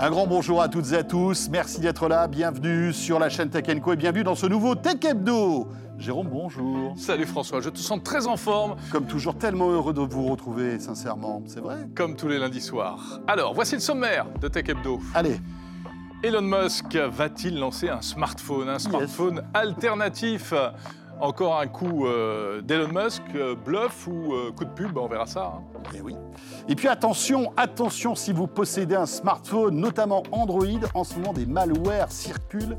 Un grand bonjour à toutes et à tous. Merci d'être là. Bienvenue sur la chaîne Tech Co et bienvenue dans ce nouveau Tech Hebdo. Jérôme, bonjour. Salut François, je te sens très en forme. Comme toujours, tellement heureux de vous retrouver, sincèrement. C'est vrai Comme tous les lundis soirs. Alors, voici le sommaire de Tech Hebdo. Allez. Elon Musk va-t-il lancer un smartphone, un smartphone alternatif? Encore un coup euh, d'Elon Musk, euh, bluff ou euh, coup de pub, on verra ça. Hein. Et eh oui. Et puis attention, attention si vous possédez un smartphone, notamment Android, en ce moment des malwares circulent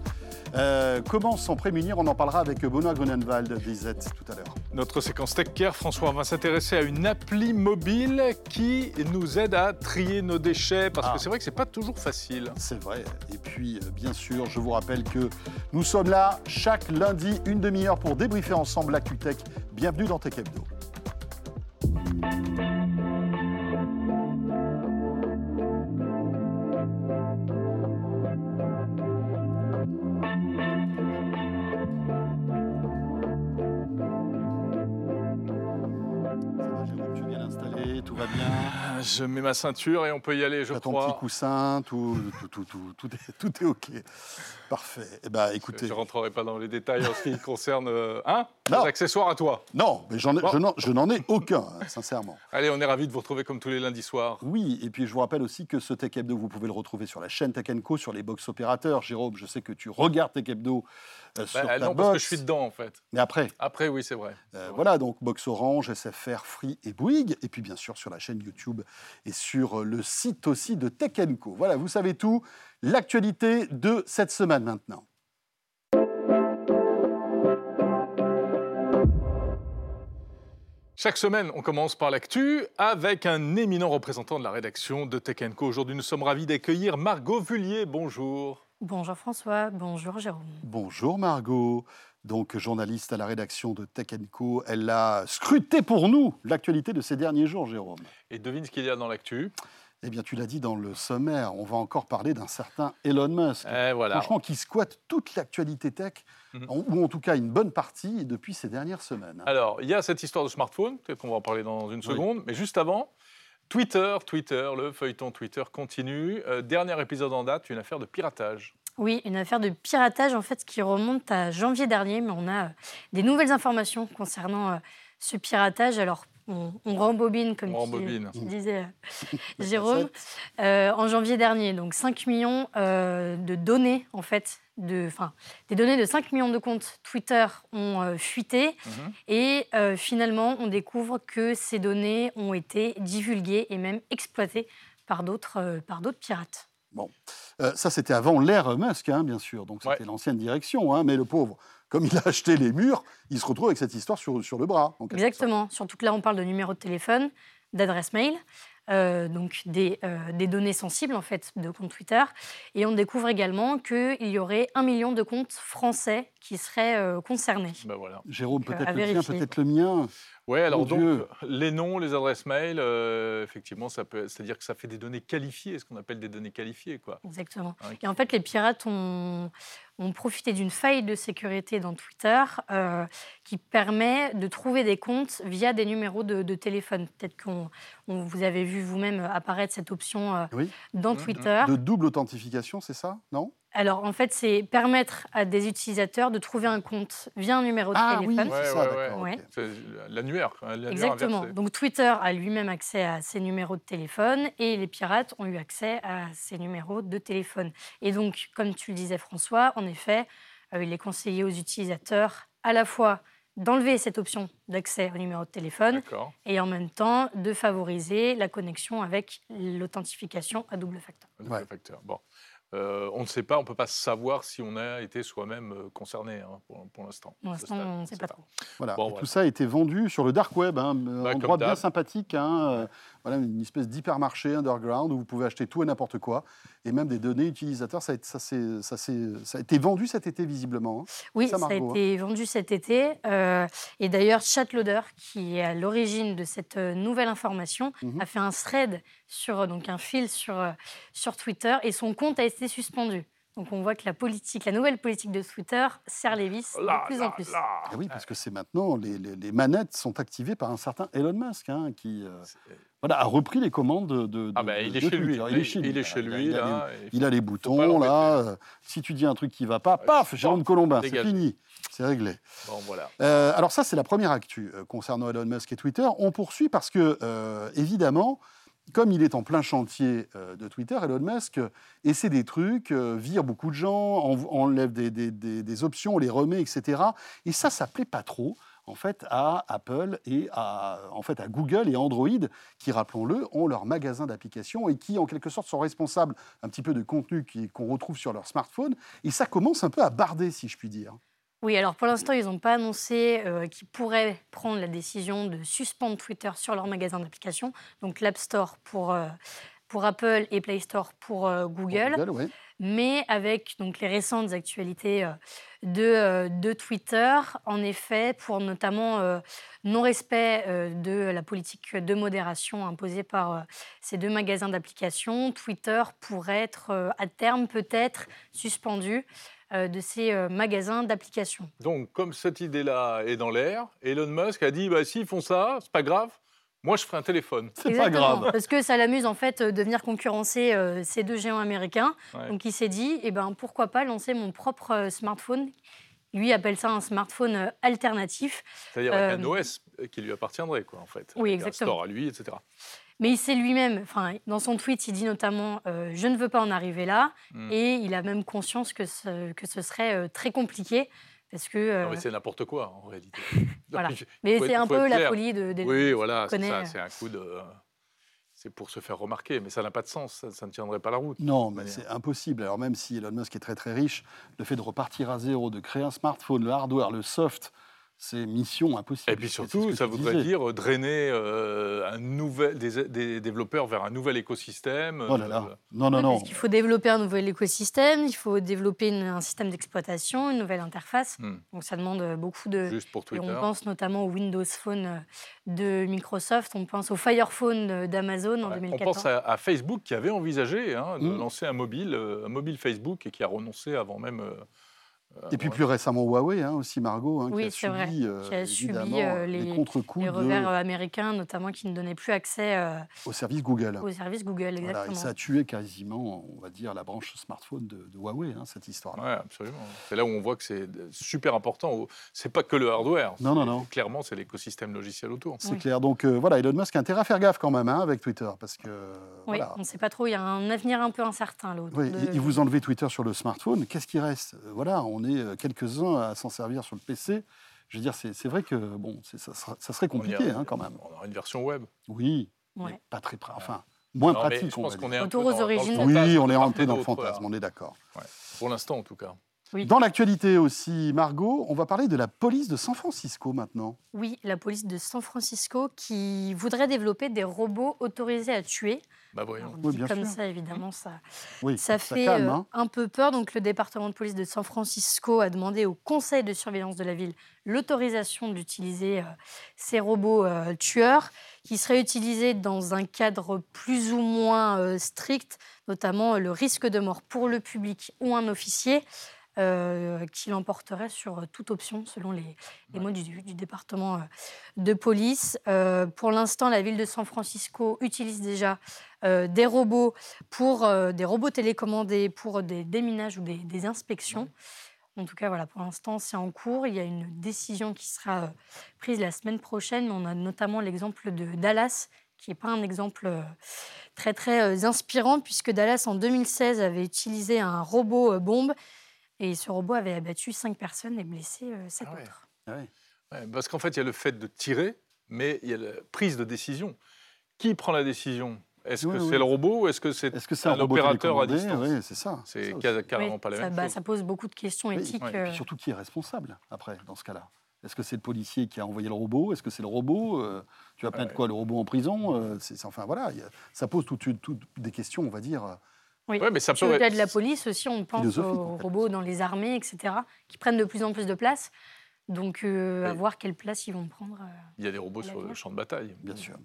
euh, comment s'en prémunir? On en parlera avec Benoît Grunenwald Z tout à l'heure. Notre séquence Tech Care, François, va s'intéresser à une appli mobile qui nous aide à trier nos déchets, parce que ah. c'est vrai que c'est pas toujours facile. C'est vrai. Et puis, euh, bien sûr, je vous rappelle que nous sommes là chaque lundi, une demi-heure pour débriefer ensemble la. Bienvenue dans Tech Hebdo. Je mets ma ceinture et on peut y aller, je crois. ton petit coussin, tout, tout, tout, tout, est, tout est OK. Parfait. Eh ben, écoutez... Je ne rentrerai pas dans les détails en ce qui concerne euh, hein, les accessoires à toi. Non, mais j'en je n'en ai aucun, hein, sincèrement. Allez, on est ravis de vous retrouver comme tous les lundis soirs. Oui, et puis je vous rappelle aussi que ce Tech Hebdo, vous pouvez le retrouver sur la chaîne Tech Co, sur les box opérateurs. Jérôme, je sais que tu regardes Tech Hebdo euh, bah, non, parce que je suis dedans, en fait. Mais après Après, oui, c'est vrai. Euh, voilà, donc Box Orange, SFR, Free et Bouygues. Et puis, bien sûr, sur la chaîne YouTube et sur le site aussi de Tech Co. Voilà, vous savez tout. L'actualité de cette semaine maintenant. Chaque semaine, on commence par l'actu avec un éminent représentant de la rédaction de Tech Co. Aujourd'hui, nous sommes ravis d'accueillir Margot Vullier. Bonjour. Bonjour François, bonjour Jérôme. Bonjour Margot. Donc journaliste à la rédaction de Tech Co, elle a scruté pour nous l'actualité de ces derniers jours, Jérôme. Et devine ce qu'il y a dans l'actu? Eh bien, tu l'as dit dans le sommaire, on va encore parler d'un certain Elon Musk. Eh, voilà. Franchement, qui squatte toute l'actualité tech, mhm. ou en tout cas une bonne partie depuis ces dernières semaines. Alors, il y a cette histoire de smartphone, peut-être qu'on va en parler dans une seconde, mais juste avant, Twitter, Twitter, le feuilleton Twitter continue. Euh, dernier épisode en date, une affaire de piratage. Oui, une affaire de piratage en fait qui remonte à janvier dernier, mais on a euh, des nouvelles informations concernant euh, ce piratage. Alors on, rembobine, comme tu, disais, Jérôme, en janvier dernier. Donc 5 millions de données, en fait, de, des données de 5 millions de comptes Twitter ont fuité. Mhm. Et finalement, on découvre que ces données ont été divulguées et même exploitées par d'autres pirates. Bon, euh, ça c'était avant l'ère Musk, hein, bien sûr, donc c'était l'ancienne direction, hein, mais le pauvre, comme il a acheté les murs, il se retrouve avec cette histoire sur, sur le bras. Exactement, surtout que là on parle de numéro de téléphone, d'adresse mail, euh, donc des, euh, des, données sensibles en fait de compte Twitter, et on découvre également qu'il y aurait un million de comptes français qui seraient concernés. Ben voilà. Jérôme, peut-être le tien, peut-être le mien. Oui, alors donc, les noms, les adresses mail, euh, effectivement, ça peut, c'est-à-dire que ça fait des données qualifiées, ce qu'on appelle des données qualifiées. Quoi. Exactement. Hein, et en fait, les pirates ont, ont profité d'une faille de sécurité dans Twitter euh, qui permet de trouver des comptes via des numéros de, téléphone. Peut-être qu'on vous avez vu vous-même apparaître cette option euh, dans mmh. Twitter. De double authentification, c'est ça? Non? Alors, en fait, c'est permettre à des utilisateurs de trouver un compte via un numéro de ah, téléphone. Oui, c'est ça, ouais, C'est l'annuaire. Exactement. Donc, Twitter a lui-même accès à ces numéros de téléphone et les pirates ont eu accès à ces numéros de téléphone. Et donc, comme tu le disais, François, en effet, euh, il est conseillé aux utilisateurs à la fois d'enlever cette option d'accès au numéro de téléphone et en même temps de favoriser la connexion avec l'authentification à double facteur. Double facteur. Bon. Euh, on ne sait pas, on ne peut pas savoir si on a été soi-même euh, concerné hein, pour, l'instant. Pour l'instant, on ne sait pas. Voilà. Tout ça a été vendu sur le dark web, hein, bah, un endroit bien sympathique, hein, euh, voilà, une espèce d'hypermarché underground où vous pouvez acheter tout et n'importe quoi, et même des données utilisateurs. Ça a, ça, ça, ça a été vendu cet été visiblement. Oui, ça, a été vendu cet été. et d'ailleurs, Chatloader, qui est à l'origine de cette nouvelle information, mhm. a fait un thread sur donc un fil sur, sur Twitter, et son compte a été suspendu. Donc on voit que la politique, la nouvelle politique de Twitter serre les vis de plus en plus. Ah oui, parce que c'est maintenant, les, les, manettes sont activées par un certain Elon Musk, hein, qui, euh, voilà, a repris les commandes de, ah ben, il, est chez lui. il est chez lui. Il est chez lui. Il, a, les boutons, là. si tu dis un truc qui ne va pas, paf, Jérôme Colombin, c'est fini. C'est réglé. Bon, voilà. Euh, alors ça, c'est la première actu euh, concernant Elon Musk et Twitter. On poursuit parce que, euh, évidemment, comme il est en plein chantier de Twitter, Elon Musk essaie des trucs, vire beaucoup de gens, enlève des, des, des, options, les remet, etc. Et ça, ça plaît pas trop en fait, à Apple et à, en fait, à Google et Android, qui, rappelons-le, ont leur magasin d'applications et qui, en quelque sorte, sont responsables un petit peu de contenu qu'on retrouve sur leur smartphone. Et ça commence un peu à barder, si je puis dire. Oui, alors pour l'instant, ils n'ont pas annoncé euh, qu'ils pourraient prendre la décision de suspendre Twitter sur leur magasin d'applications, donc l'App Store pour, euh, pour Apple et Play Store pour euh, Google. Mais avec donc, les récentes actualités de, de, Twitter, en effet, pour notamment non-respect de la politique de modération imposée par ces deux magasins d'applications, Twitter pourrait être à terme peut-être suspendu. Euh, de ces euh, magasins d'applications. Donc, comme cette idée-là est dans l'air, Elon Musk a dit bah, s'ils font ça, c'est pas grave. Moi, je ferai un téléphone. C'est pas grave. Parce que ça l'amuse en fait de venir concurrencer euh, ces deux géants américains. Donc, il s'est dit, eh ben, pourquoi pas lancer mon propre smartphone lui appelle ça un smartphone alternatif. C'est-à-dire avec un OS qui lui appartiendrait, quoi, en fait. Oui, exactement. Un store à lui, etc. Mais il sait lui-même, enfin, dans son tweet, il dit notamment euh, Je ne veux pas en arriver là. Hmm. Et il a même conscience que ce, que ce serait euh, très compliqué. Parce que. Euh, c'est n'importe quoi, en réalité. voilà. mais c'est un peu la folie de. de oui, voilà, c'est ça. C'est un coup de. C'est pour se faire remarquer, mais ça n'a pas de sens, ça, ne tiendrait pas la route. Non, mais c'est impossible. Alors même si Elon Musk est très très riche, le fait de repartir à zéro, de créer un smartphone, le hardware, le soft, c'est mission impossible. Et puis surtout, ça voudrait dire drainer euh, un nouvel, des, développeurs vers un nouvel écosystème. Oh là là. Euh, non, non, non. Parce qu'il faut développer un nouvel écosystème, il faut développer un système d'exploitation, une nouvelle interface. Hmm. Donc ça demande beaucoup de. Juste pour Twitter. Et on pense notamment au Windows Phone de Microsoft, on pense au Fire Phone d'Amazon en 2014. On pense à, Facebook qui avait envisagé hein, de hmm. lancer un mobile, euh, un mobile Facebook et qui a renoncé avant même. Et puis plus récemment Huawei hein, aussi, Margot, hein, qui, a subi, euh, qui a subi euh, les, contre-coups. Les revers euh, américains, notamment, qui ne donnaient plus accès au service Google. Au service Google, exactement. et ça a tué quasiment, on va dire, la branche smartphone de, Huawei, hein, cette histoire-là. Oui, absolument. C'est là où on voit que c'est super important. C'est pas que le hardware. Non, non, non. Clairement, c'est l'écosystème logiciel autour. C'est clair. Donc voilà, Elon Musk a intérêt à faire gaffe quand même avec Twitter, parce que. Oui, on ne sait pas trop. Il y a un avenir un peu incertain l'autre. Oui, Et vous enlevez Twitter sur le smartphone, qu'est-ce qui reste? Voilà, on est quelques-uns à s'en servir sur le PC. Je veux dire, c'est vrai que bon, ça, ça, serait compliqué hein, quand même. On aura une version web. Oui, pas très, enfin, moins pratique. Je pense qu'on est Retour aux origines. Oui, on est rentré dans le fantasme, on est d'accord. Pour l'instant, en tout cas. Dans l'actualité aussi, Margot, on va parler de la police de San Francisco maintenant. Oui, la police de San Francisco qui voudrait développer des robots autorisés à tuer. Bah voyons. comme ça, évidemment, ça, ça fait euh, hein. un peu peur. Donc, le département de police de San Francisco a demandé au conseil de surveillance de la ville l'autorisation d'utiliser euh, ces robots euh, tueurs qui seraient utilisés dans un cadre plus ou moins strict, notamment le risque de mort pour le public ou un officier. Euh, qui l'emporterait sur euh, toute option, selon les, mots du, département euh, de police. pour l'instant, la ville de San Francisco utilise déjà des robots pour des robots télécommandés pour des déminages ou des, inspections. En tout cas, voilà, pour l'instant, c'est en cours. Il y a une décision qui sera prise la semaine prochaine. On a notamment l'exemple de Dallas, qui n'est pas un exemple très très inspirant, puisque Dallas, en 2016, avait utilisé un robot bombe et ce robot avait abattu cinq personnes et blessé euh, sept ah autres. Ah parce qu'en fait, il y a le fait de tirer, mais il y a la prise de décision. Qui prend la décision? Est-ce que c'est le robot ou est-ce que c'est -ce un, opérateur à distance? Oui, c'est ça. C'est carrément pas la ça, même bah, chose. Ça pose beaucoup de questions éthiques. Et puis euh. surtout, qui est responsable après, dans ce cas-là? Est-ce que c'est le policier qui a envoyé le robot? Est-ce que c'est le robot? Euh, Tu vas plaindre quoi Le robot en prison? Enfin voilà, ça pose toutes des questions, on va dire oui, mais ça peut... Au-delà de la police aussi, on pense aux robots dans les armées, etc., qui prennent de plus en plus de place. Donc, à voir quelle place ils vont prendre. Il y a des robots sur le champ de bataille. Bien sûr.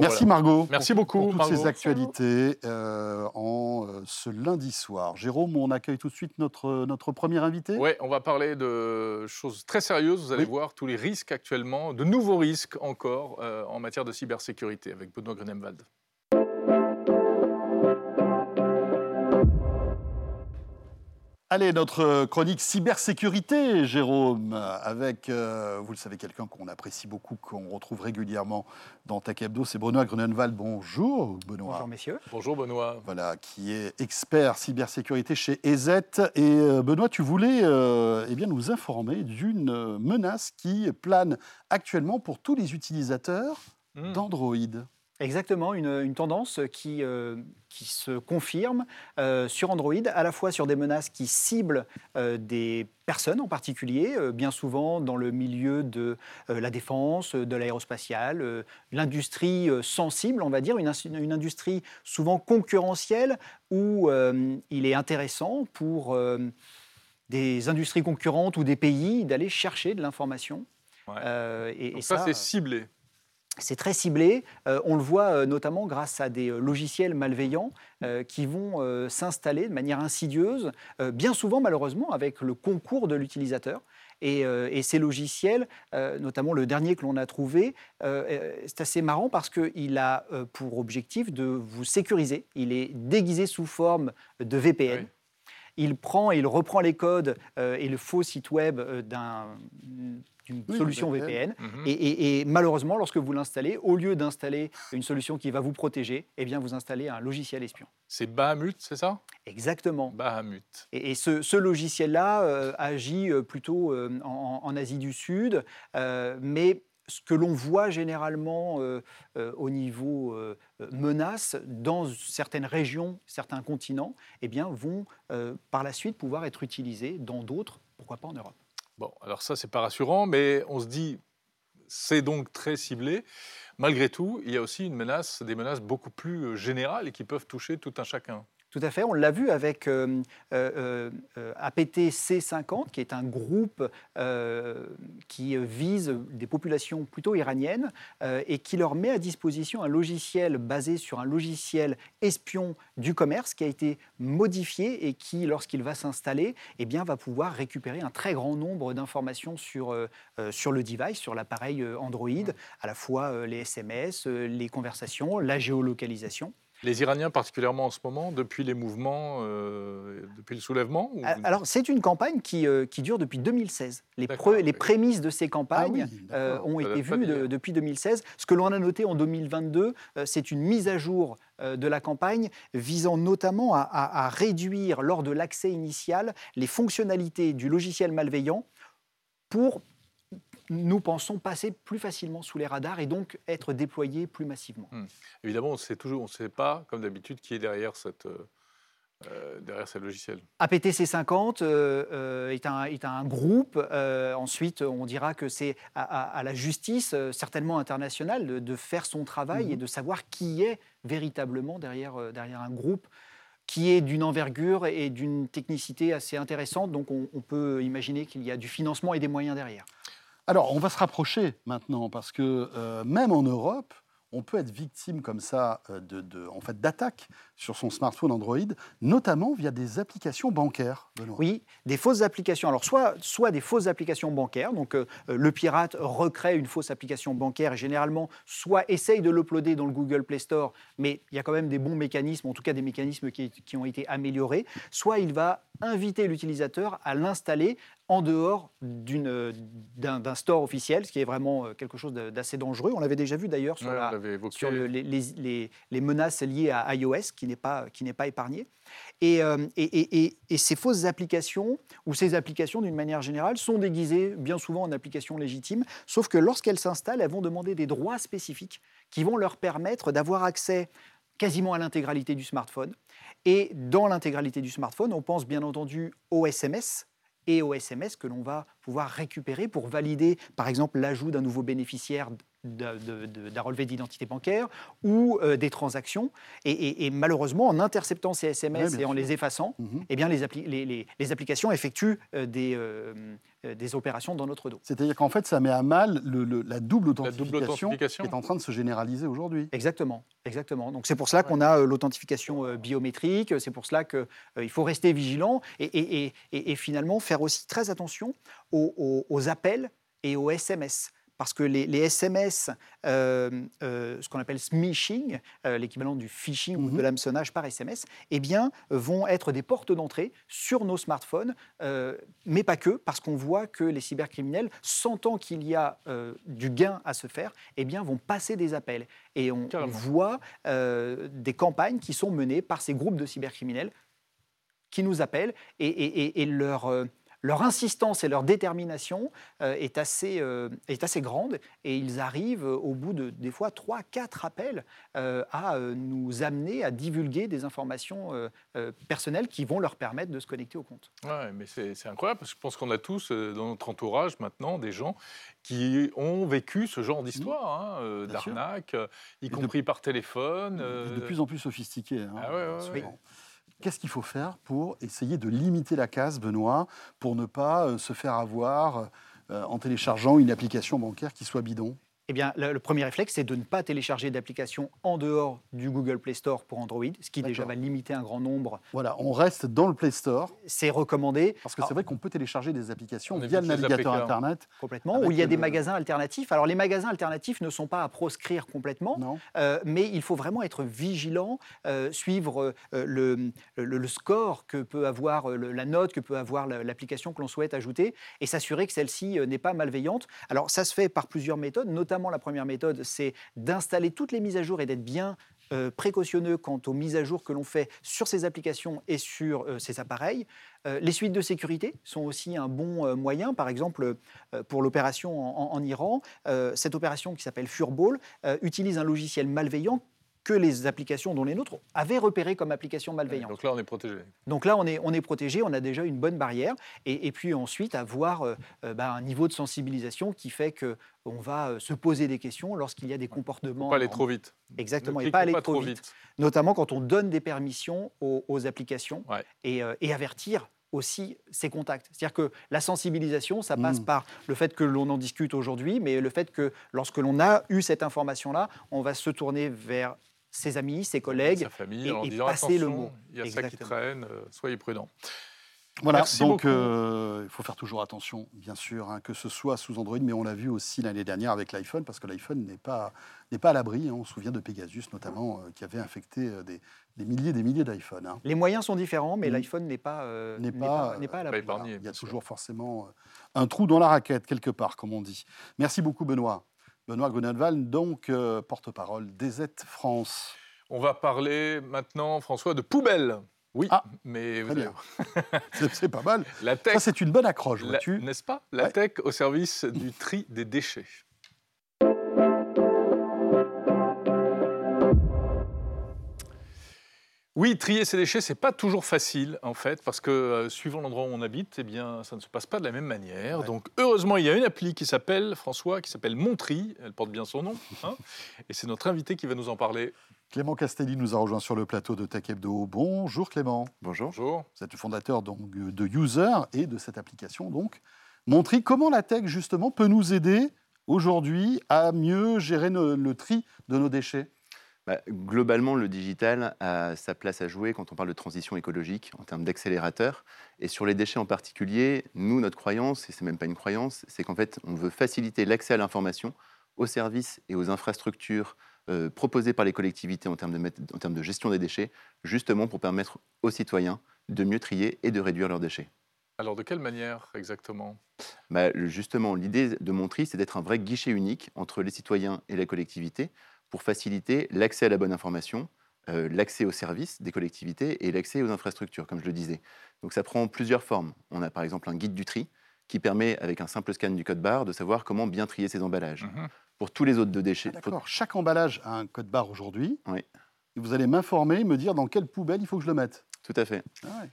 Merci Margot. Merci beaucoup. Pour toutes ces actualités euh, en euh, ce lundi soir. Jérôme, on accueille tout de suite notre, notre premier invité. Oui, on va parler de choses très sérieuses. Vous allez voir tous les risques actuellement, de nouveaux risques encore euh, en matière de cybersécurité avec Benoît Grenemwald. Allez, notre chronique cybersécurité, Jérôme, avec, euh, vous le savez, quelqu'un qu'on apprécie beaucoup, qu'on retrouve régulièrement dans Tech Hebdo, c'est Benoît Grunenwald. Bonjour, Benoît. Bonjour, messieurs. Bonjour, Benoît. Voilà, qui est expert cybersécurité chez EZ. Et euh, Benoît, tu voulais euh, eh bien, nous informer d'une menace qui plane actuellement pour tous les utilisateurs hmm. d'Android. Exactement, une, tendance qui, euh, qui, se confirme euh, sur Android, à la fois sur des menaces qui ciblent euh, des personnes en particulier, bien souvent dans le milieu de la défense, de l'aérospatiale, l'industrie sensible, on va dire, une, une, industrie souvent concurrentielle où il est intéressant pour des industries concurrentes ou des pays d'aller chercher de l'information. et, ça c'est ciblé. C'est très ciblé. Euh, on le voit euh, notamment grâce à des euh, logiciels malveillants qui vont s'installer de manière insidieuse, bien souvent malheureusement avec le concours de l'utilisateur. Et, ces logiciels, notamment le dernier que l'on a trouvé, c'est assez marrant parce qu'il a pour objectif de vous sécuriser. Il est déguisé sous forme de VPN. Il prend et il reprend les codes et le faux site web d'un une solution VPN. Mhm. Et, malheureusement, lorsque vous l'installez, au lieu d'installer une solution qui va vous protéger, eh bien, vous installez un logiciel espion. C'est Bahamut, c'est ça? Exactement. Bahamut. Et, ce, logiciel-là euh, agit euh, plutôt euh, en, Asie du Sud, mais ce que l'on voit généralement au niveau menace dans certaines régions, certains continents, eh bien, vont par la suite pouvoir être utilisés dans d'autres, pourquoi pas en Europe. Alors ça, c'est pas rassurant, mais on se dit, c'est donc très ciblé. Malgré tout, il y a aussi des menaces beaucoup plus euh, générales et qui peuvent toucher tout un chacun. Tout à fait, on l'a vu avec euh, euh, euh APT C50, qui est un groupe qui vise des populations plutôt iraniennes et qui leur met à disposition un logiciel basé sur un logiciel espion du commerce qui a été modifié et qui, lorsqu'il va s'installer, eh bien, va pouvoir récupérer un très grand nombre d'informations sur, sur le device, sur l'appareil Android, à la fois les SMS, les conversations, la géolocalisation. Les Iraniens particulièrement en ce moment, depuis les mouvements, euh, depuis le soulèvement Alors c'est une campagne qui, euh, qui, dure depuis 2016. Les, les prémices de ces campagnes ah euh, ont été vues depuis 2016. Ce que l'on a noté en 2022, c'est une mise à jour de la campagne visant notamment à, à réduire lors de l'accès initial les fonctionnalités du logiciel malveillant pour nous pensons passer plus facilement sous les radars et donc être déployés plus massivement. Hmm. Évidemment, on sait toujours, on ne sait pas, comme d'habitude, qui est derrière cette. Euh, euh derrière ce logiciel APTC 50 euh, euh, est, un, est, un, groupe. ensuite, on dira que c'est à, la justice, certainement internationale, de, faire son travail et mhm. de savoir qui est véritablement derrière, derrière un groupe qui est d'une envergure et d'une technicité assez intéressante. Donc, on peut imaginer qu'il y a du financement et des moyens derrière. Alors, on va se rapprocher maintenant, parce que euh, même en Europe, on peut être victime comme ça euh, de, en fait, d'attaques sur son smartphone Android, notamment via des applications bancaires. Oui, des fausses applications. Alors, soit, soit des fausses applications bancaires, donc euh, le pirate recrée une fausse application bancaire et généralement, soit essaye de l'uploader dans le Google Play Store, mais il y a quand même des bons mécanismes, en tout cas des mécanismes qui, qui ont été améliorés, soit il va inviter l'utilisateur à l'installer en dehors d'un store officiel, ce qui est vraiment euh, quelque chose d'assez dangereux. On l'avait déjà vu d'ailleurs sur, les, menaces liées à iOS, qui n'est pas, pas épargné. Euh, et, et, ces fausses applications, ou ces applications d'une manière générale, sont déguisées bien souvent en applications légitimes, sauf que lorsqu'elles s'installent, elles vont demander des droits spécifiques qui vont leur permettre d'avoir accès quasiment à l'intégralité du smartphone. Et dans l'intégralité du smartphone, on pense bien entendu au SMS, et au SMS que l'on va pouvoir récupérer pour valider, par exemple, l'ajout d'un nouveau bénéficiaire d'un relevé d'identité bancaire ou des transactions. Et, malheureusement, en interceptant ces SMS et en les effaçant, mhm. eh bien, les, les, applications effectuent des, des opérations dans notre dos. C'est-à-dire qu'en fait, ça met à mal la, double authentification, qui est en train de se généraliser aujourd'hui. Exactement, exactement. Donc c'est pour cela qu'on a l'authentification biométrique, c'est pour cela qu'il faut rester vigilant et, et, finalement faire aussi très attention aux, appels et aux SMS parce que les, SMS, euh, euh, ce qu'on appelle smishing, euh, l'équivalent du phishing ou de mhm. l'hameçonnage par SMS, eh bien, vont être des portes d'entrée sur nos smartphones, mais pas que, parce qu'on voit que les cybercriminels, sentant qu'il y a du gain à se faire, eh bien, vont passer des appels. Et on, voit des campagnes qui sont menées par ces groupes de cybercriminels qui nous appellent et, et leur leur insistance et leur détermination euh, est, assez, euh, est assez grande et ils arrivent euh, au bout de des fois 3 quatre appels à nous amener à divulguer des informations personnelles qui vont leur permettre de se connecter au compte. Ouais, mais c'est incroyable parce que je pense qu'on a tous dans notre entourage maintenant des gens qui ont vécu ce genre d'histoire, hein, d'arnaque, y compris par téléphone. De plus en plus sophistiqué. Hein. Ah ouais, Qu'est-ce qu'il faut faire pour essayer de limiter la casse, Benoît, pour ne pas euh, se faire avoir euh, en téléchargeant une application bancaire qui soit bidon? Eh bien, le, premier réflexe, c'est de ne pas télécharger d'applications en dehors du Google Play Store pour Android, ce qui déjà va limiter un grand nombre. Voilà, on reste dans le Play Store. C'est recommandé. Parce que c'est vrai qu'on peut télécharger des applications via le navigateur Internet. Complètement, où il y a des magasins alternatifs. Alors, les magasins alternatifs ne sont pas à proscrire complètement, euh, mais il faut vraiment être vigilant, euh, suivre euh, le, le, score que peut avoir, la note que peut avoir l'application que l'on souhaite ajouter, et s'assurer que celle-ci n'est pas malveillante. Alors, ça se fait par plusieurs méthodes, notamment la première méthode, c'est d'installer toutes les mises à jour et d'être bien euh, précautionneux quant aux mises à jour que l'on fait sur ces applications et sur euh, ces appareils. Euh, les suites de sécurité sont aussi un bon moyen. Par exemple, pour l'opération en, en, Iran, cette opération qui s'appelle Furball utilise un logiciel malveillant que les applications dont les nôtres avaient repéré comme application malveillante. donc là, on est protégé. Donc là, on est, on est protégé, on a déjà une bonne barrière. Et, puis ensuite, avoir euh, euh, bah, un niveau de sensibilisation qui fait qu'on va euh, se poser des questions lorsqu'il y a des comportements... pas aller trop vite. Exactement, et pas aller trop, vite. Notamment quand on donne des permissions aux, applications et, avertir aussi ses contacts. C'est-à-dire que la sensibilisation, ça passe mmh. par le fait que l'on en discute aujourd'hui, mais le fait que lorsque l'on a eu cette information-là, on va se tourner vers ses amis, ses collègues, sa famille, et, en disant, passer le mot. Il y a ça qui traîne, euh, soyez prudents. Voilà, donc euh, il faut faire toujours attention, bien sûr, hein, que ce soit sous Android, mais on l'a vu aussi l'année dernière avec l'iPhone, parce que l'iPhone n'est pas, n'est pas à l'abri. Hein. on se souvient de Pegasus notamment, euh, qui avait infecté des, des, milliers et des milliers d'iPhones. Hein. Les moyens sont différents, mais l'iPhone n'est pas, n'est pas, pas, à l'abri. il y a toujours forcément un trou dans la raquette, quelque part, comme on dit. Merci beaucoup, Benoît. Benoît Gonadval, donc euh, porte-parole DZ France. On va parler maintenant, François, de poubelle. Oui, ah, mais vous c'est pas mal. La tech, Ça, c'est une bonne accroche, N'est-ce pas? La tech au service du tri des déchets. Oui, trier ses déchets, c'est pas toujours facile en fait, parce que euh, suivant l'endroit où on habite, eh bien, ça ne se passe pas de la même manière. Donc, heureusement, il y a une appli qui s'appelle François, qui s'appelle Montri. Elle porte bien son nom, hein. et c'est notre invité qui va nous en parler. Clément Castelli nous a rejoint sur le plateau de Tech Hebdo. Bonjour Clément. Bonjour. Bonjour. Vous êtes le fondateur donc, de User et de cette application donc. Montri, comment la tech justement peut nous aider aujourd'hui à mieux gérer le tri de nos déchets? Bah, globalement, le digital a sa place à jouer quand on parle de transition écologique en termes d'accélérateur. Et sur les déchets en particulier, nous, notre croyance, et c'est même pas une croyance, c'est qu'en fait, on veut faciliter l'accès à l'information, aux services et aux infrastructures euh, proposées par les collectivités en termes, de, en termes de gestion des déchets, justement pour permettre aux citoyens de mieux trier et de réduire leurs déchets. Alors de quelle manière exactement? Bah, Justement, l'idée de Montry, c'est d'être un vrai guichet unique entre les citoyens et la collectivité pour faciliter l'accès à la bonne information, euh, l'accès aux services des collectivités et l'accès aux infrastructures, comme je le disais. Donc ça prend plusieurs formes. On a par exemple un guide du tri qui permet, avec un simple scan du code barre, de savoir comment bien trier ses emballages. Mhm. Pour tous les autres de déchets. Ah, d'accord. Chaque emballage a un code barre aujourd'hui. Oui. Et vous allez m'informer, me dire dans quelle poubelle il faut que je le mette. Tout à fait. Ah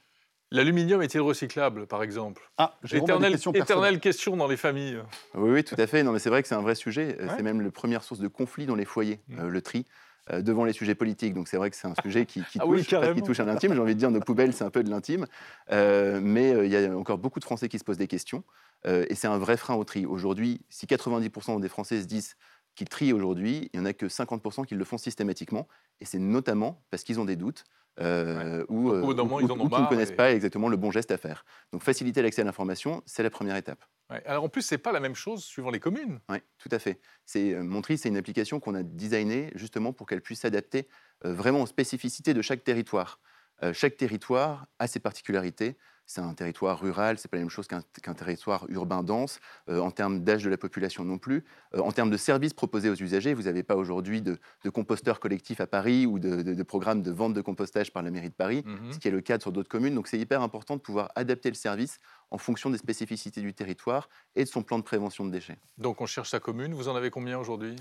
L'aluminium est-il recyclable, par exemple? Ah, j'ai éternelle, question, éternelle question dans les familles. Oui, oui, tout à fait. Non, mais c'est vrai que c'est un vrai sujet. C'est même la première source de conflit dans les foyers, mmh. le tri. Euh, devant les sujets politiques. Donc c'est vrai que c'est un sujet qui, ah touche, qui touche à l'intime. J'ai envie de dire, nos poubelles, c'est un peu de l'intime. Euh, mais euh, il y a encore beaucoup de Français qui se posent des questions. et c'est un vrai frein au tri. Aujourd'hui, si 90% des Français se disent qu'ils trient aujourd'hui, il n'y en a que 50% qui le font systématiquement. Et c'est notamment parce qu'ils ont des doutes euh, ou, ou, ils, ne connaissent pas exactement le bon geste à faire. Donc faciliter l'accès à l'information, c'est la première étape. Alors en plus, c'est pas la même chose suivant les communes. Oui, tout à fait. C'est euh, Montri, c'est une application qu'on a designée justement pour qu'elle puisse s'adapter euh, vraiment aux spécificités de chaque territoire. Euh, chaque territoire a ses particularités c'est un territoire rural, c'est pas la même chose qu'un territoire urbain dense, euh, en termes d'âge de la population non plus. Euh, en termes de services proposés aux usagers, vous n'avez pas aujourd'hui de, composteurs collectifs à Paris ou de, programmes de vente de compostage par la mairie de Paris, mhm. ce qui est le cas sur d'autres communes. Donc c'est hyper important de pouvoir adapter le service en fonction des spécificités du territoire et de son plan de prévention de déchets. Donc on cherche sa commune, vous en avez combien aujourd'hui?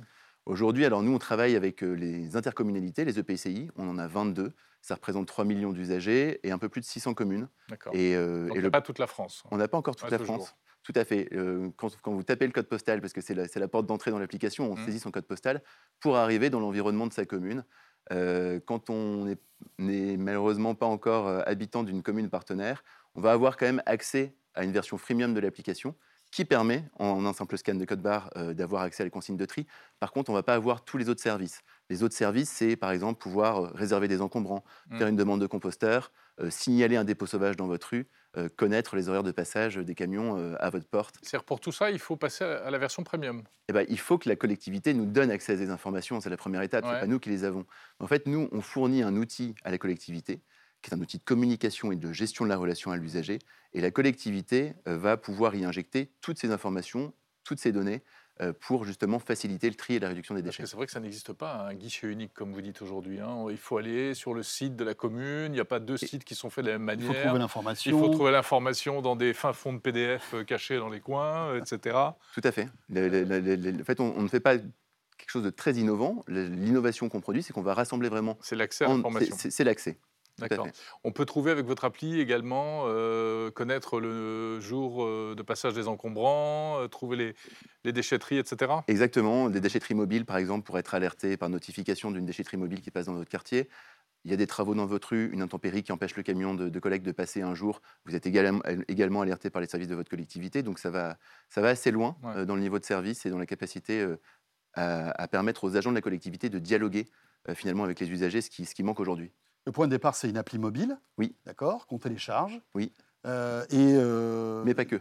Aujourd'hui, alors nous, on travaille avec euh, les intercommunalités, les EPCI, on en a 22. Ça représente 3 millions d'usagers et un peu plus de 600 communes. D'accord. Et, euh, Donc, pas toute la France. On n'a pas encore toute la France. Tout à fait. Euh, quand, vous tapez le code postal, parce que c'est la, porte d'entrée dans l'application, on mmh. saisit son code postal pour arriver dans l'environnement de sa commune. quand on n'est malheureusement pas encore habitant d'une commune partenaire, on va avoir quand même accès à une version freemium de l'application qui permet, en un simple scan de code barre, euh, d'avoir accès à les consignes de tri. Par contre, on ne va pas avoir tous les autres services. Les autres services, c'est par exemple pouvoir euh, réserver des encombrants, mmh. faire une demande de composteur, euh, signaler un dépôt sauvage dans votre rue, connaître les horaires de passage des camions à votre porte. C'est-à-dire pour tout ça, il faut passer à la version premium eh ben, Il faut que la collectivité nous donne accès à ces informations, c'est la première étape, ce n'est pas nous qui les avons. En fait, nous, on fournit un outil à la collectivité qui est un outil de communication et de gestion de la relation à l'usager. Et la collectivité euh, va pouvoir y injecter toutes ces informations, toutes ces données euh, pour justement faciliter le tri et la réduction des déchets. C'est vrai que ça n'existe pas, un guichet unique comme vous dites aujourd'hui. Hein. Il faut aller sur le site de la commune, il n'y a pas deux sites qui sont faits de la même manière. Il faut trouver l'information. Il faut trouver l'information dans des fins fonds de PDF euh, cachés dans les coins, etc. Tout à fait. en fait, on, ne fait pas quelque chose de très innovant. L'innovation qu'on produit, c'est qu'on va rassembler vraiment. C'est l'accès à l'information. C'est l'accès. D'accord. On peut trouver avec votre appli également, euh, connaître le jour euh, de passage des encombrants, euh, trouver les, déchetteries, etc. Exactement. Des déchetteries mobiles, par exemple, pour être alerté par notification d'une déchetterie mobile qui passe dans votre quartier. Il y a des travaux dans votre rue, une intempérie qui empêche le camion de, collecte de passer un jour. Vous êtes également, également, alerté par les services de votre collectivité. Donc ça va, ça va assez loin dans le niveau de service et dans la capacité à, permettre aux agents de la collectivité de dialoguer finalement avec les usagers, ce qui, ce qui manque aujourd'hui. Le point de départ, c'est une appli mobile. Oui. D'accord, qu'on télécharge. Oui. Euh, et euh, Mais pas que.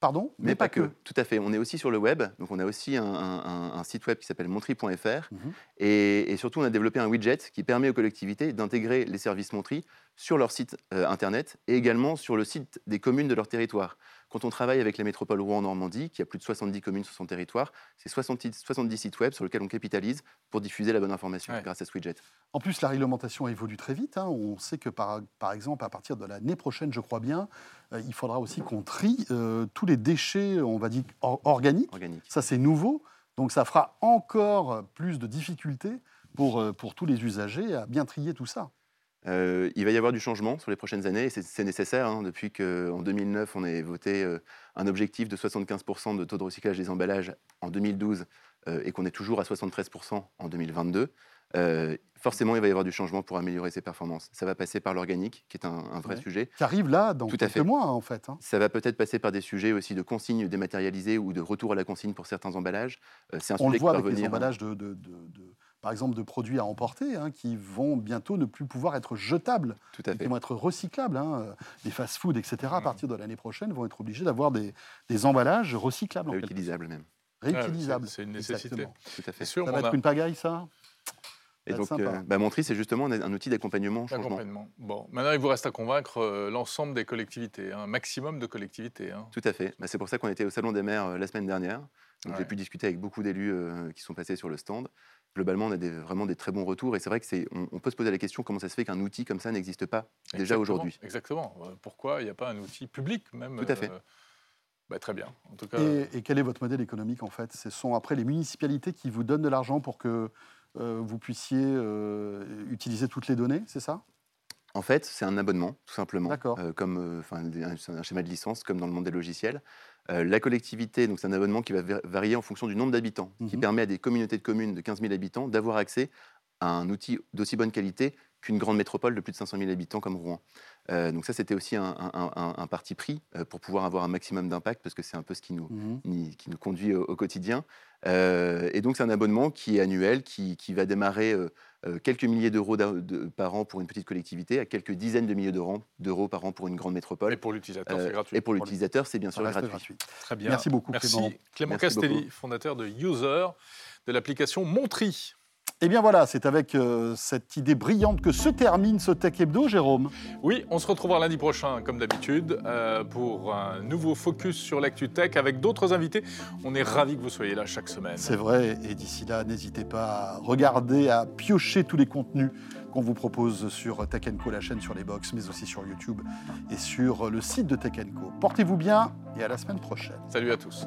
Pardon? Mais, pas, que. Tout à fait. On est aussi sur le web. Donc, on a aussi un, site web qui s'appelle montri.fr. Mhm. et, surtout, on a développé un widget qui permet aux collectivités d'intégrer les services Montri sur leur site euh, internet et également sur le site des communes de leur territoire. Quand on travaille avec la métropole Rouen-Normandie, qui a plus de 70 communes sur son territoire, c'est 70, 70 sites web sur lesquels on capitalise pour diffuser la bonne information grâce à ce widget. En plus, la réglementation évolue très vite. Hein. On sait que, par, par, exemple, à partir de l'année prochaine, je crois bien, euh, il faudra aussi qu'on trie euh, tous les déchets, on va dire, organiques. Ça, c'est nouveau. Donc, ça fera encore plus de difficultés pour, euh, pour tous les usagers à bien trier tout ça. Euh, il va y avoir du changement sur les prochaines années, et c'est nécessaire, hein, depuis qu'en 2009, on ait voté euh, un objectif de 75% de taux de recyclage des emballages en 2012, euh, et qu'on est toujours à 73% en 2022. forcément, il va y avoir du changement pour améliorer ses performances. Ça va passer par l'organique, qui est un, vrai sujet. Qui arrive là, dans Tout quelques mois, en fait. Hein. Ça va peut-être passer par des sujets aussi de consignes dématérialisées ou de retour à la consigne pour certains emballages. c'est un On le voit avec les emballages de par exemple, de produits à emporter hein, qui vont bientôt ne plus pouvoir être jetables, Tout à qui vont être recyclables. Hein. Les fast-foods, etc., à mmh. partir de l'année prochaine, vont être obligés d'avoir des, emballages recyclables. Réutilisables même. Réutilisables. c'est une nécessité. Tout à fait. ça va être une pagaille, ça? Et donc, euh, bah, Montri, c'est justement un outil d'accompagnement changement. Bon, maintenant, il vous reste à convaincre euh, l'ensemble des collectivités, un maximum de collectivités. Hein. Tout à fait. Bah, c'est pour ça qu'on était au Salon des maires euh, la semaine dernière. J'ai pu discuter avec beaucoup d'élus qui sont passés sur le stand globalement, on a vraiment des très bons retours. Et c'est vrai que c'est, on, peut se poser la question comment ça se fait qu'un outil comme ça n'existe pas déjà aujourd'hui? Exactement. Euh, pourquoi il n'y a pas un outil public même Tout à fait. Euh, bah, très bien. En tout cas, et, quel est votre modèle économique en fait? Ce sont après les municipalités qui vous donnent de l'argent pour que euh, vous puissiez utiliser toutes les données, c'est ça? En fait, c'est un abonnement, tout simplement, euh, comme un schéma de licence, comme dans le monde des logiciels. La collectivité, donc c'est un abonnement qui va varier en fonction du nombre d'habitants, qui mhm. permet à des communautés de communes de 15 000 habitants d'avoir accès à un outil d'aussi bonne qualité qu'une grande métropole de plus de 500 000 habitants comme Rouen. Euh, donc ça, c'était aussi un, parti pris euh, pour pouvoir avoir un maximum d'impact, parce que c'est un peu ce qui nous, mmh qui nous conduit au, quotidien. Euh, et donc c'est un abonnement qui est annuel, qui, qui va démarrer quelques milliers d'euros par an pour une petite collectivité, à quelques dizaines de milliers d'euros par an pour une grande métropole. Et pour l'utilisateur, c'est gratuit. Et pour l'utilisateur, c'est bien sûr gratuit. Très bien. Merci beaucoup, Merci. Clément. Clément Castelli, fondateur de User, de l'application Montri. Et eh bien voilà, c'est avec euh, cette idée brillante que se termine ce Tech Hebdo, Jérôme. Oui, on se retrouvera lundi prochain, comme d'habitude, euh, pour un nouveau focus sur l'actu tech avec d'autres invités. On est ravis que vous soyez là chaque semaine. C'est vrai, et d'ici là, n'hésitez pas à regarder, à piocher tous les contenus qu'on vous propose sur Tech Co, la chaîne sur les box, mais aussi sur YouTube et sur le site de Tech Co. Portez-vous bien et à la semaine prochaine. Salut à tous.